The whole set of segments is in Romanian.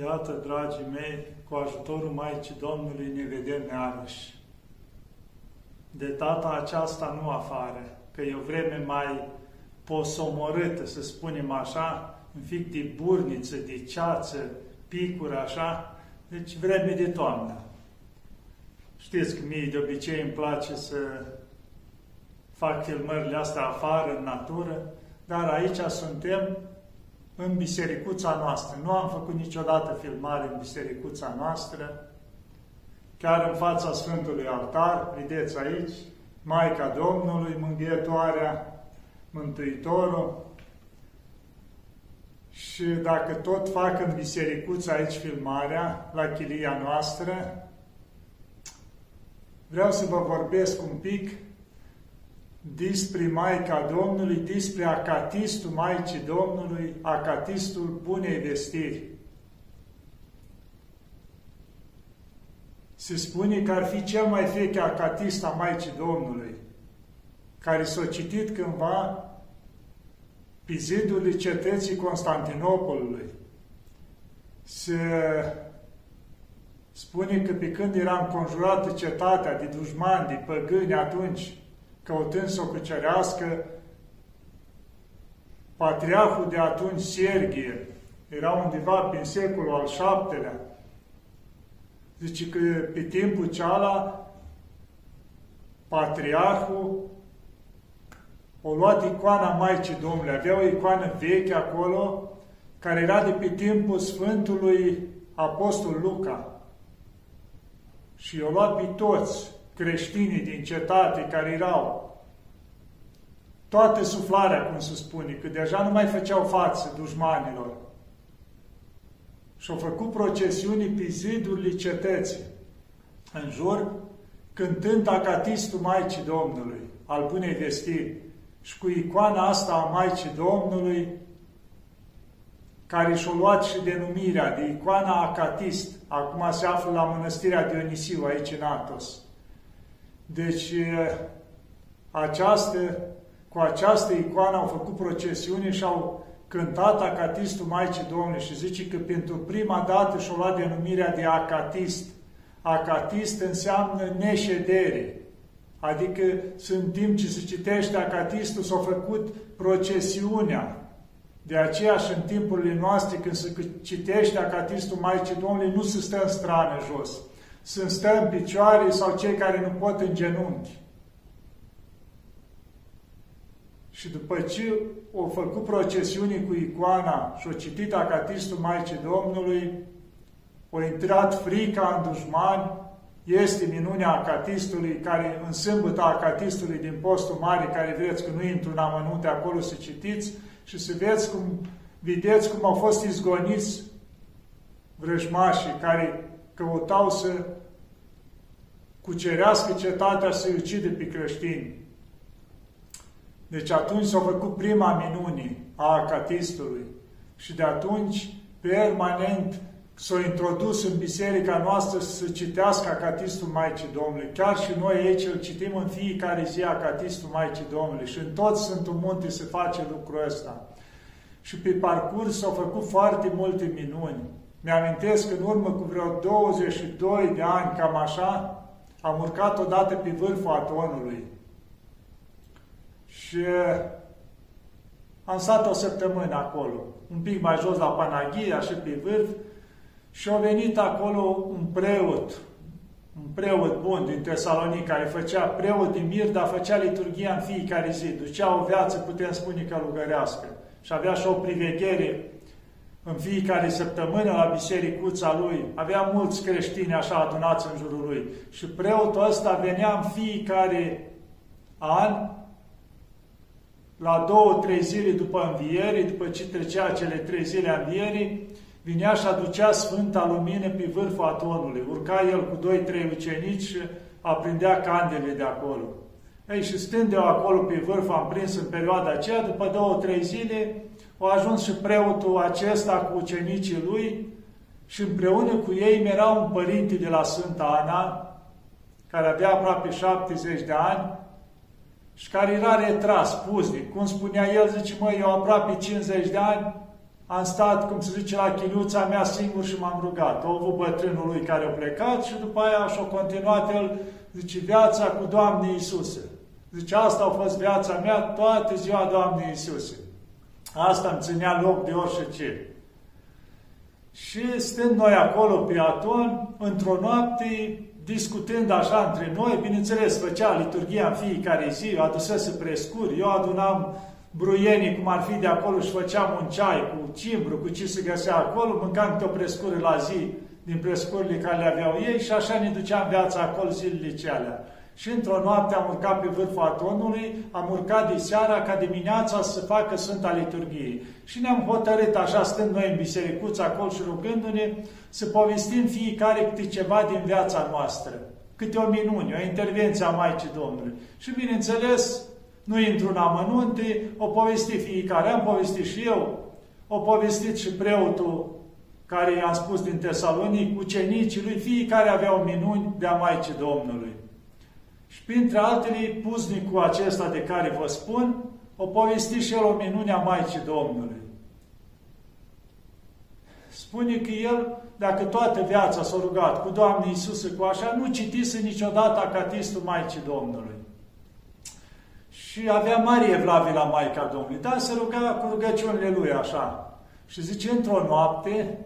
Iată, dragii mei, cu ajutorul Maicii Domnului ne vedem iarăși. De data aceasta nu afară, că e o vreme mai posomorâtă, să spunem așa, un fic de burniță, de ceață, picură așa, deci vreme de toamnă. Știți că mie de obicei îmi place să fac filmările astea afară, în natură, dar aici suntem în bisericuța noastră. Nu am făcut niciodată filmare în bisericuța noastră, chiar în fața Sfântului Altar, vedeți aici, Maica Domnului, Mânghietoarea, Mântuitorul. Și dacă tot fac în bisericuța aici filmarea, la chilia noastră, vreau să vă vorbesc un pic despre Maica Domnului, despre acatistul Maicii Domnului, acatistul Bunei Vestiri. Se spune că ar fi cel mai vechi acatist a Maicii Domnului, care s-a citit cândva pe zidurile cetății Constantinopolului. Se spune că pe când era înconjurată cetatea de dușmani, de păgâni atunci, căutând să o cucerească, patriarhul de atunci, Serghie, era undeva prin secolul al VII-lea, zice că pe timpul ceala, patriarhul o luat icoana Maicii Domnului. Avea o icoană veche acolo, care era de pe timpul Sfântului Apostol Luca. Și o luat pe toți creștinii din cetate care erau toată suflarea, cum se spune, că deja nu mai făceau față dușmanilor. Și au făcut procesiuni pe zidurile cetății, în jur, cântând acatistul Maicii Domnului, al Bunei Vestiri, și cu icoana asta a Maicii Domnului, care și-a luat și denumirea de icoana Acatist, acum se află la Mănăstirea Dionisiu, aici în Atos. Deci, această, cu această icoană au făcut procesiune și au cântat Acatistul Maicii Domnului și zice că pentru prima dată și-a luat denumirea de Acatist. Acatist înseamnă neședere. Adică în timp ce se citește Acatistul s-a făcut procesiunea. De aceea și în timpurile noastre când se citește Acatistul Maicii Domnului nu se stă în strană jos sunt stă în picioare sau cei care nu pot în genunchi. Și după ce au făcut procesiunii cu icoana și au citit acatistul Maicii Domnului, au intrat frica în dușmani, este minunea acatistului, care în sâmbătă acatistului din postul mare, care vreți că nu intru în amănunte acolo să citiți și să vedeți cum, vedeți cum au fost izgoniți vrăjmașii care căutau să cucerească cetatea să ucide pe creștini. Deci atunci s-a făcut prima minune a acatistului și de atunci permanent s-a introdus în biserica noastră să citească acatistul Maicii Domnului. Chiar și noi aici îl citim în fiecare zi acatistul Maicii Domnului și în tot Sfântul Munte se face lucrul ăsta. Și pe parcurs s-au făcut foarte multe minuni. Mi-amintesc că în urmă cu vreo 22 de ani, cam așa, am urcat odată pe vârful atonului și am stat o săptămână acolo, un pic mai jos la Panaghia și pe vârf, și a venit acolo un preot, un preot bun din Tesalonic, care făcea preot din mir, dar făcea liturghia în fiecare zi, ducea o viață, putem spune, călugărească. Și avea și o priveghere în fiecare săptămână la bisericuța lui. Avea mulți creștini așa adunați în jurul lui. Și preotul ăsta venea în fiecare an, la două, trei zile după înviere, după ce trecea cele trei zile a învierii, vinea și aducea Sfânta Lumină pe vârful atonului. Urca el cu doi, trei ucenici și aprindea candele de acolo. Ei, și stând eu acolo pe vârf, am prins în perioada aceea, după două, trei zile, a ajuns și preotul acesta cu ucenicii lui și împreună cu ei era un părinte de la Sfânta Ana, care avea aproape 70 de ani și care era retras, puznic. Cum spunea el, zice, măi, eu aproape 50 de ani, am stat, cum se zice, la chinuța mea singur și m-am rugat. O avut bătrânul lui care a plecat și după aia și-a continuat el, zice, viața cu Doamne Iisuse. Zice, asta a fost viața mea toată ziua Doamne Iisuse. Asta îmi ținea loc de orice ce. Și stând noi acolo pe Aton, într-o noapte, discutând așa între noi, bineînțeles, făcea liturgia în fiecare zi, adusese prescuri, eu adunam bruienii, cum ar fi de acolo, și făceam un ceai cu cimbru, cu ce se găsea acolo, mâncam câte o prescură la zi din prescurile care le aveau ei și așa ne duceam viața acolo zilele cealea. Și într-o noapte am urcat pe vârful atonului, am urcat de seara ca dimineața să facă Sfânta Liturghie. Și ne-am hotărât, așa stând noi în bisericuță acolo și rugându-ne, să povestim fiecare câte ceva din viața noastră. Câte o minune, o intervenție a Maicii Domnului. Și bineînțeles, nu intru în amănunte, o povesti fiecare. Am povestit și eu, o povestit și preotul care i-am spus din Tesalonic, ucenicii lui, fiecare aveau minuni de a Maicii Domnului. Și printre altele, puznicul acesta de care vă spun, o povesti și el o minune a Maicii Domnului. Spune că el, dacă toată viața s-a rugat cu Doamne Iisusă cu așa, nu citise niciodată acatistul Maicii Domnului. Și avea mari evlavii la Maica Domnului, dar se ruga cu rugăciunile lui așa. Și zice, într-o noapte,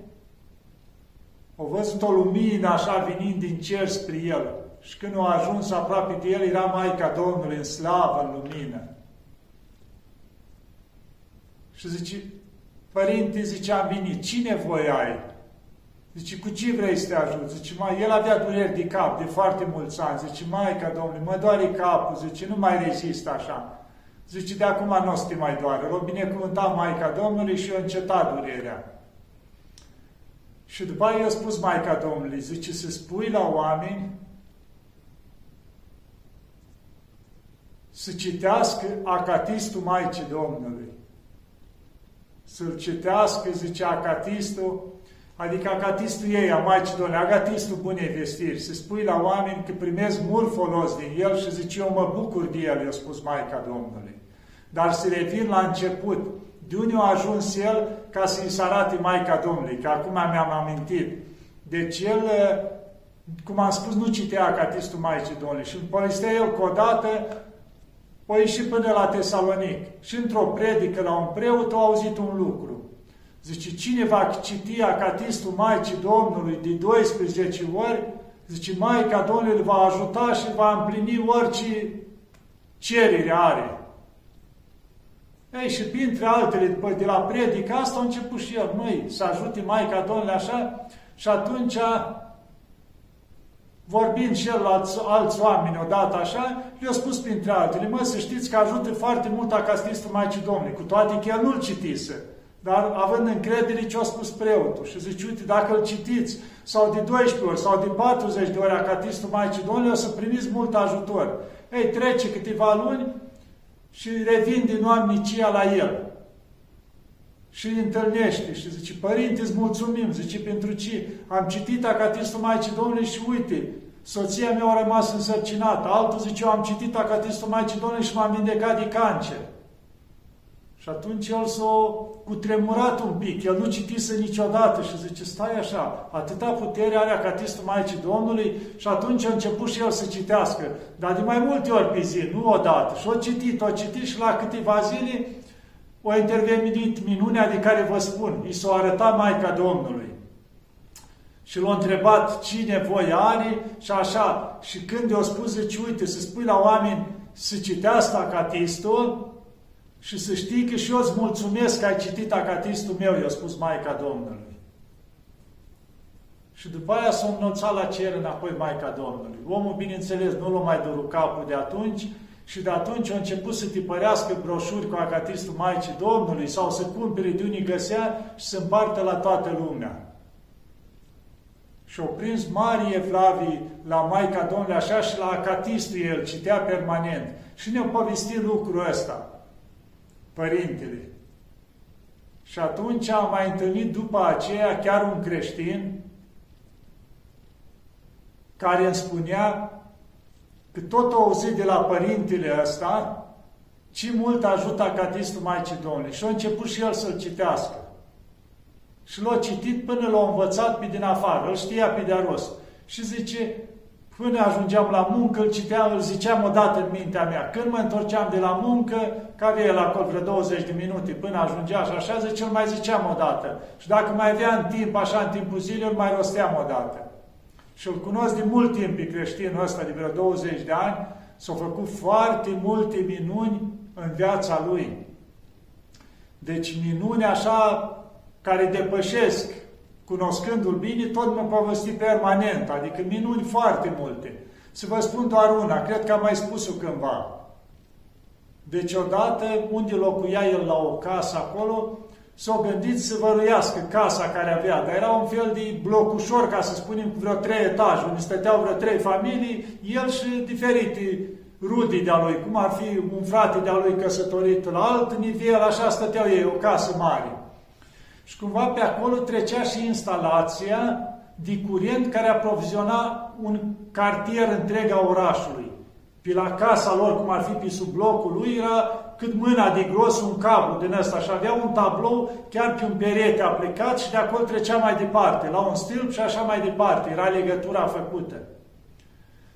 o văzut o lumină așa venind din cer spre el. Și când a ajuns aproape de el, era Maica Domnului în slavă, în lumină. Și zice, Părinte, zice, am venit, cine voi ai? Zice, cu ce vrei să te ajut? Zice, mai, el avea dureri de cap de foarte mulți ani. Zice, Maica Domnului, mă doare capul, zice, nu mai rezist așa. Zice, de acum nu o să te mai doare. L-o binecuvânta Maica Domnului și o înceta durerea. Și după aia i-a spus Maica Domnului, zice, să spui la oameni să citească acatistul Maicii Domnului. Să-l citească, zice acatistul, adică acatistul ei, a Maicii Domnului, acatistul Bunei Vestiri, să spui la oameni că primesc mult folos din el și zice, eu mă bucur de el, i-a spus Maica Domnului. Dar să revin la început, de unde a ajuns el ca să-i se arate Maica Domnului, că acum mi-am amintit. Deci el, cum am spus, nu citea acatistul Maicii Domnului și îmi povestea el că odată o ieși până la Tesalonic și într-o predică la un preot a auzit un lucru. Zice, cine va citi acatistul Maicii Domnului de 12 ori, zice, Maica Domnului îl va ajuta și va împlini orice cerere are. Ei, și printre altele, după de la predică asta, a început și el, noi, să ajute Maica Domnului așa, și atunci vorbind și el la alți, alți oameni odată așa, le-a spus printre altele, mă, să știți că ajută foarte mult acastistul Maicii Domnului, cu toate că el nu-l citise, dar având încredere ce a spus preotul. Și zice, uite, dacă îl citiți, sau de 12 ori, sau de 40 de ori acatistul Maicii Domnului, o să primiți mult ajutor. Ei, trece câteva luni și revin din oamnicia la el și îi întâlnește și zice, Părinte, îți mulțumim, zice, pentru ce? Am citit Acatistul Maicii Domnului și uite, soția mea a rămas însărcinată, altul zice, eu am citit Acatistul Maicii Domnului și m-am vindecat de cancer. Și atunci el s-a cutremurat un pic, el nu citise niciodată și zice, stai așa, atâta putere are Acatistul Maicii Domnului și atunci a început și el să citească, dar de mai multe ori pe zi, nu odată. Și a citit, a citit și la câteva zile o intervenit minunea de care vă spun. I s-o arătat Maica Domnului. Și l-a întrebat cine voi are și așa. Și când i-a spus, zice, uite, să spui la oameni să citească acatistul și să știi că și eu îți mulțumesc că ai citit acatistul meu, i-a spus Maica Domnului. Și după aia s-a înălțat la cer înapoi Maica Domnului. Omul, bineînțeles, nu l-a mai durut capul de atunci, și de atunci a început să tipărească broșuri cu acatistul Maicii Domnului sau să cumpere de unii găsea și să împartă la toată lumea. Și au prins mari evlavii la Maica Domnului așa și la acatistul el, citea permanent. Și ne-a povestit lucrul ăsta, părintele. Și atunci am mai întâlnit după aceea chiar un creștin care îmi spunea că tot au auzit de la părintele ăsta, ce mult ajută Acatistul Maicii Domnului. Și a început și el să-l citească. Și l-a citit până l-a învățat pe din afară, îl știa pe de rost. Și zice, până ajungeam la muncă, îl citeam, îl ziceam odată în mintea mea. Când mă întorceam de la muncă, care e la acolo vreo 20 de minute, până ajungea și așa, zice, îl mai ziceam odată. Și dacă mai avea în timp, așa, în timpul zilei, îl mai rosteam odată. Și îl cunosc de mult timp pe creștinul ăsta, de vreo 20 de ani, s-au făcut foarte multe minuni în viața lui. Deci minuni așa care depășesc, cunoscându-l bine, tot mă povesti permanent, adică minuni foarte multe. Să vă spun doar una, cred că am mai spus-o cândva. Deci odată, unde locuia el la o casă acolo, s-au gândit să văruiască casa care avea, dar era un fel de blocușor, ca să spunem, cu vreo trei etaje, unde stăteau vreo trei familii, el și diferite rudii de-a lui, cum ar fi un frate de-a lui căsătorit la alt nivel, așa stăteau ei, o casă mare. Și cumva pe acolo trecea și instalația de curent care aproviziona un cartier întreg a orașului. Pe la casa lor, cum ar fi pe sub blocul lui, era cât mâna de gros un cablu din ăsta și avea un tablou chiar pe un perete aplicat și de acolo trecea mai departe, la un stâlp și așa mai departe. Era legătura făcută.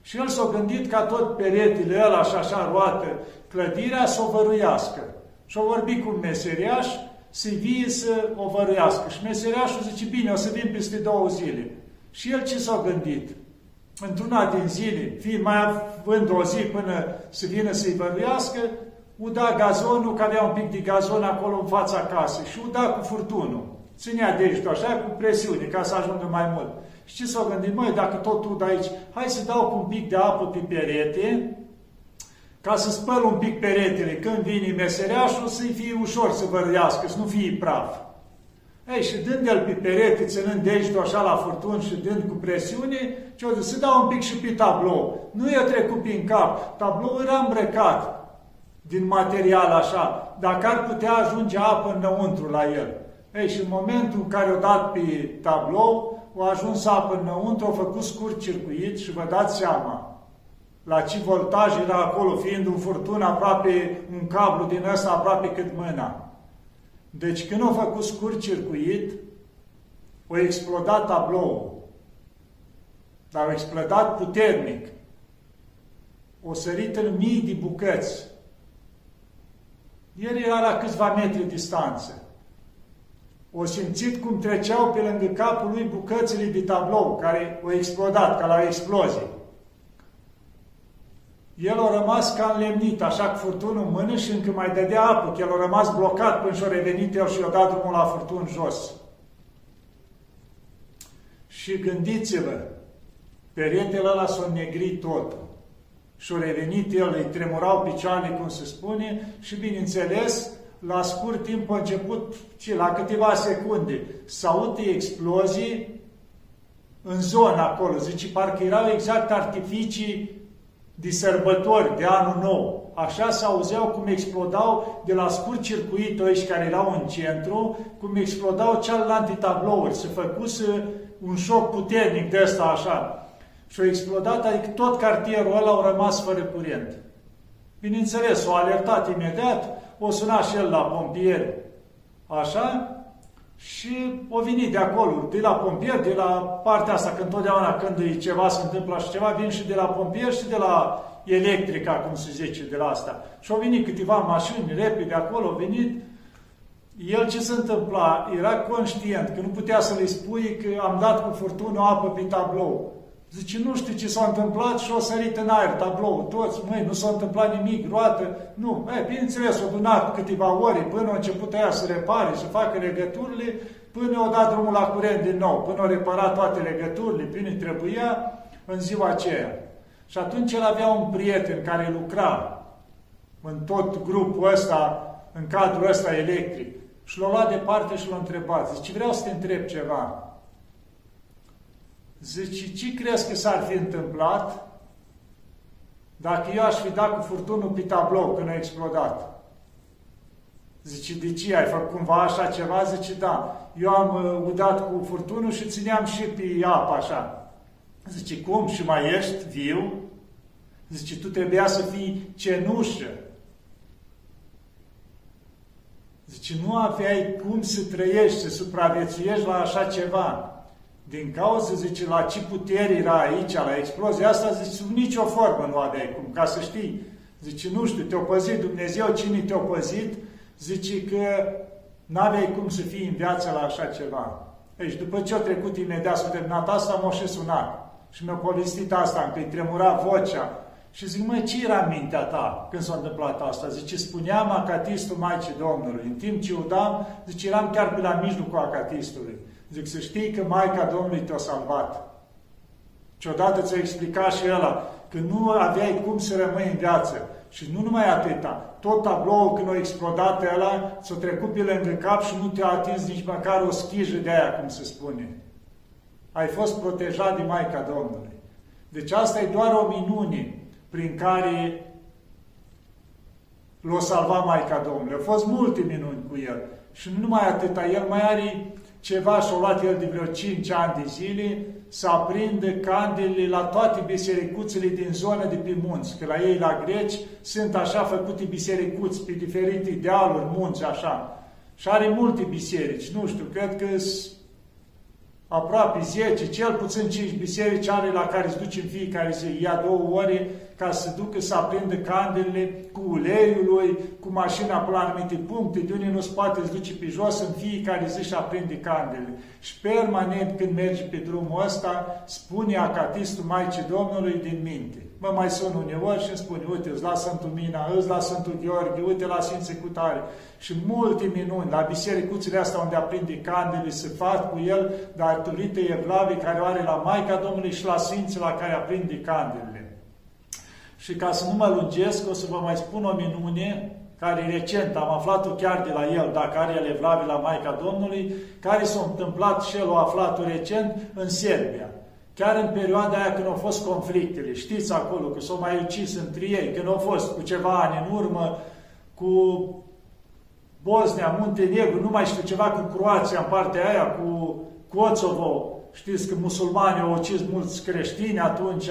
Și el s-a gândit ca tot peretele ăla și așa roată clădirea să o văruiască. Și a vorbit cu un meseriaș să vie să o văruiască. Și meseriașul zice, bine, o să vin peste două zile. Și el ce s-a gândit? Într-una din zile, fie mai având o zi până să vină să-i văruiască, uda gazonul, că avea un pic de gazon acolo în fața casei, și uda cu furtunul. Ținea degetul așa, cu presiune, ca să ajungă mai mult. Și ce s-au gândit? Măi, dacă tot ud aici, hai să dau cu un pic de apă pe perete, ca să spăl un pic peretele. Când vine mesereașul, să-i fie ușor să vărăiască, să nu fie praf. Ei, și dând el pe perete, ținând degetul așa la furtun și dând cu presiune, ce o să dau un pic și pe tablou. Nu i-a trecut prin cap. Tablou era îmbrăcat din material așa, dacă ar putea ajunge apă înăuntru la el. Ei, și în momentul în care o dat pe tablou, o ajuns apă înăuntru, au făcut scurt circuit și vă dați seama la ce voltaj era acolo, fiind un furtun aproape, un cablu din ăsta aproape cât mâna. Deci când au făcut scurt circuit, o explodat tablou. Dar a explodat puternic. O sărit în mii de bucăți. El era la câțiva metri distanță. O simțit cum treceau pe lângă capul lui bucățile de tablou, care au explodat, ca la o explozie. El a rămas ca înlemnit, așa cu furtunul în mână și încă mai dădea apă, că el a rămas blocat până și-a revenit el și i-a dat drumul la furtun jos. Și gândiți-vă, peretele ăla s-a negrit totul și-a revenit el, îi tremurau picioarele, cum se spune, și bineînțeles, la scurt timp a început, ce, la câteva secunde, să audă explozii în zona acolo. Zice, parcă erau exact artificii de sărbători, de anul nou. Așa se auzeau cum explodau de la scurt circuit ăștia care erau în centru, cum explodau cealaltă tablouri. Se făcuse un șoc puternic de ăsta așa și a explodat, adică tot cartierul ăla a rămas fără curent. Bineînțeles, o alertat imediat, o suna și el la pompieri, așa, și o venit de acolo, de la pompier, de la partea asta, că întotdeauna când e ceva se întâmplă și ceva, vin și de la pompier și de la electrica, cum se zice, de la asta. Și au venit câteva mașini repede acolo, au venit. El ce se întâmpla? Era conștient că nu putea să le spui că am dat cu furtună apă pe tablou. Zice, nu știu ce s-a întâmplat și o sărit în aer tablou. Toți, măi, nu s-a întâmplat nimic, roată. Nu, e, bineînțeles, o dunat câteva ore până a început aia să repare, să facă legăturile, până au dat drumul la curent din nou, până au reparat toate legăturile, până trebuia în ziua aceea. Și atunci el avea un prieten care lucra în tot grupul ăsta, în cadrul ăsta electric. Și l-a luat departe și l-a întrebat. Zice, vreau să te întreb ceva. Zice, ce crezi că s-ar fi întâmplat dacă eu aș fi dat cu furtunul pe tablou când a explodat? Zice, de ce? Ai făcut cumva așa ceva? Zice, da. Eu am uh, udat cu furtunul și țineam și pe apă așa. Zice, cum? Și mai ești viu? Zice, tu trebuia să fii cenușă. Zice, nu aveai cum să trăiești, să supraviețuiești la așa ceva. Din cauza, zice, la ce putere era aici, la explozia asta, zice, sub nicio formă nu aveai cum, ca să știi. Zice, nu știu, te-a păzit Dumnezeu, cine te-a păzit? Zice că n-aveai cum să fii în viață la așa ceva. Deci, după ce a trecut imediat, s-a terminat asta, m-a și sunat. Și mi-a povestit asta, că îi tremura vocea. Și zic, măi, ce era mintea ta când s-a întâmplat asta? Zice, spuneam acatistul Maicii Domnului. În timp ce udam, zice, eram chiar pe la mijlocul acatistului. Zic, să știi că Maica Domnului te-a salvat. Și odată ți-a explicat și ăla că nu aveai cum să rămâi în viață. Și nu numai atâta, tot tabloul când a explodat ăla, s-a trecut pe lângă cap și nu te-a atins nici măcar o schijă de aia, cum se spune. Ai fost protejat de Maica Domnului. Deci asta e doar o minune prin care l-a salvat Maica Domnului. Au fost multe minuni cu el. Și nu numai atâta, el mai are ceva și-a luat el de vreo 5 ani de zile să aprindă candelele la toate bisericuțele din zona de pe munți, că la ei, la greci, sunt așa făcute bisericuți pe diferite dealuri, munți, așa. Și are multe biserici, nu știu, cred că aproape 10, cel puțin 5 biserici are la care se duce în fiecare zi. Ia două ore ca să ducă să aprindă candelele cu uleiul lui, cu mașina pe la anumite puncte, de unde nu se poate să duce pe jos, în fiecare zi și aprinde candelele. Și permanent când merge pe drumul ăsta, spune acatistul Maicii Domnului din minte. Mă mai sun uneori și îmi spune, uite, îți la Sfântul Mina, îți la Sfântul Gheorghe, uite la Sfinții Cutare. Și multe minuni, la bisericuțile astea unde aprinde candele, se fac cu el, dar datorită Evlavii care o are la Maica Domnului și la Sfinții la care aprinde candelele. Și ca să nu mă lungesc, o să vă mai spun o minune care recent am aflat-o chiar de la el, dacă are el Evlavii la Maica Domnului, care s-a întâmplat și el o aflat recent în Serbia. Chiar în perioada aia când au fost conflictele, știți acolo că s-au mai ucis între ei, când au fost cu ceva ani în urmă, cu Bosnia, Muntenegru, nu mai știu ceva cu Croația în partea aia, cu Kosovo, știți că musulmanii au ucis mulți creștini atunci,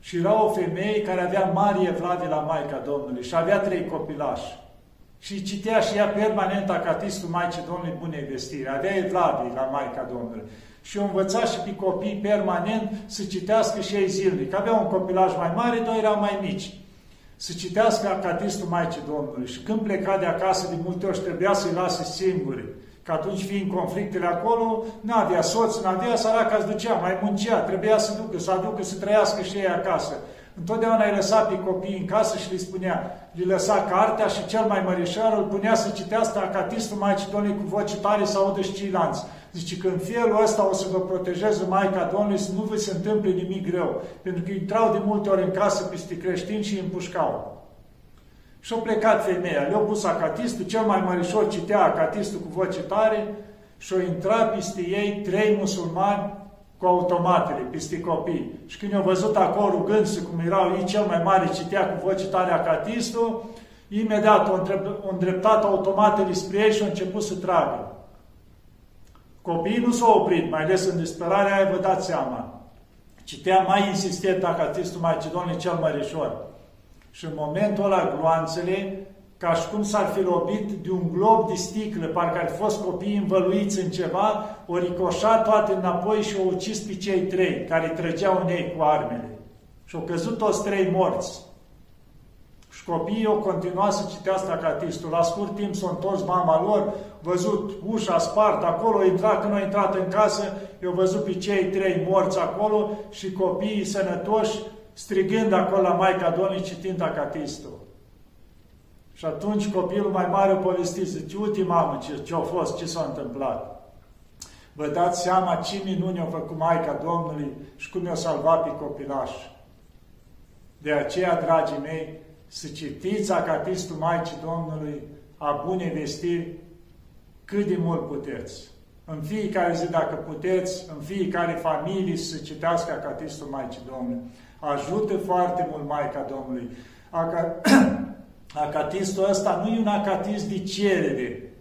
și era o femeie care avea mari evlavii la Maica Domnului și avea trei copilași. Și citea și ea permanent acatistul Maicii Domnului Bunei Vestire. Avea evlavii la Maica Domnului și o învăța și pe copii permanent să citească și ei zilnic. Avea un copilaj mai mare, doi erau mai mici. Să citească acatistul Maicii Domnului și când pleca de acasă, de multe ori trebuia să-i lase singuri. Că atunci, fiind conflictele acolo, n-avea soț, n-avea săraca, îți ducea, mai muncea, trebuia să ducă, să aducă, să trăiască și ei acasă. Întotdeauna îi lăsa pe copii în casă și le spunea, le lăsa cartea și cel mai mărișor îl punea să citească acatistul Maicii Domnului cu voce tare să audă și ceilalți. Zice că în felul ăsta o să vă protejeze Maica Domnului să nu vă se întâmple nimic greu. Pentru că intrau de multe ori în casă peste creștini și îi împușcau. Și au plecat femeia, le-au pus acatistul, cel mai mărișor citea acatistul cu voce tare și au intrat peste ei trei musulmani cu automatele, peste copii. Și când au văzut acolo rugându-se cum erau ei, cel mai mare citea cu voce tare acatistul, imediat au îndreptat automatele spre ei și au început să tragă. Copiii nu s-au oprit, mai ales în disperarea aia, vă dați seama. Citea mai insistent acatistul Macedoniei cel mărișor. Și în momentul ăla gloanțele, ca și cum s-ar fi lovit de un glob de sticlă, parcă ar fi fost copiii învăluiți în ceva, o ricoșat toate înapoi și au ucis pe cei trei care trăgeau în ei cu armele. Și au căzut toți trei morți. Și copiii au continuat să citească acatistul. La scurt timp s-au întors mama lor, văzut ușa spartă acolo, intrat, când au intrat în casă, i-au văzut pe cei trei morți acolo și copiii sănătoși strigând acolo la Maica Domnului citind acatistul. Și atunci copilul mai mare o povestit, zice, uite mamă ce, ce a fost, ce s-a întâmplat. Vă dați seama ce minuni a făcut Maica Domnului și cum i-a salvat pe copilaș. De aceea, dragii mei, să citiți acatistul Maicii Domnului a bunei vestiri cât de mult puteți. În fiecare zi, dacă puteți, în fiecare familie să citească acatistul Maicii Domnului. Ajută foarte mult Maica Domnului. Aca... Acatistul ăsta nu e un acatist de cerere,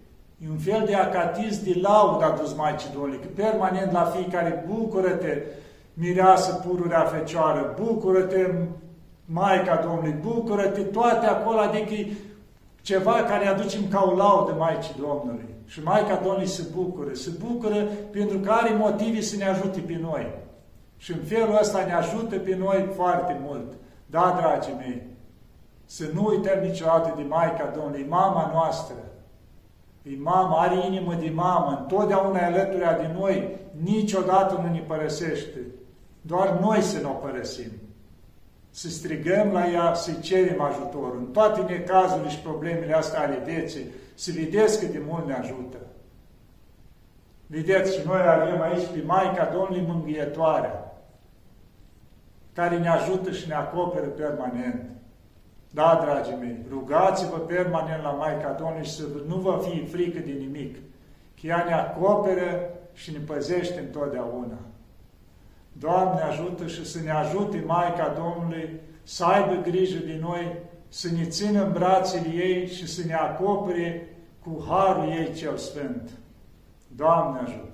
e un fel de acatist de laudă adus Maicii Domnului, că permanent la fiecare bucură-te, mireasă pururea fecioară, bucură-te Maica Domnului, bucură-te, toate acolo, adică ceva care aducem ca o laudă Maicii Domnului. Și Maica Domnului se bucură. Se bucură pentru că are motive să ne ajute pe noi. Și în felul ăsta ne ajută pe noi foarte mult. Da, dragii mei, să nu uităm niciodată de Maica Domnului, mama noastră. E mama, are inimă de mamă, întotdeauna e alături de noi, niciodată nu ne părăsește. Doar noi să ne o părăsim. Să strigăm la ea, să-i cerem ajutorul. În toate necazurile și problemele astea ale vieții, să vedeți cât de mult ne ajută. Vedeți, și noi avem aici pe Maica Domnului Mângâietoarea, care ne ajută și ne acoperă permanent. Da, dragii mei, rugați-vă permanent la Maica Domnului și să nu vă fie frică de nimic, că ea ne acoperă și ne păzește întotdeauna. Doamne ajută și să ne ajute Maica Domnului să aibă grijă de noi, să ne țină în brațele ei și să ne acopere cu harul ei cel sfânt. Doamne ajută!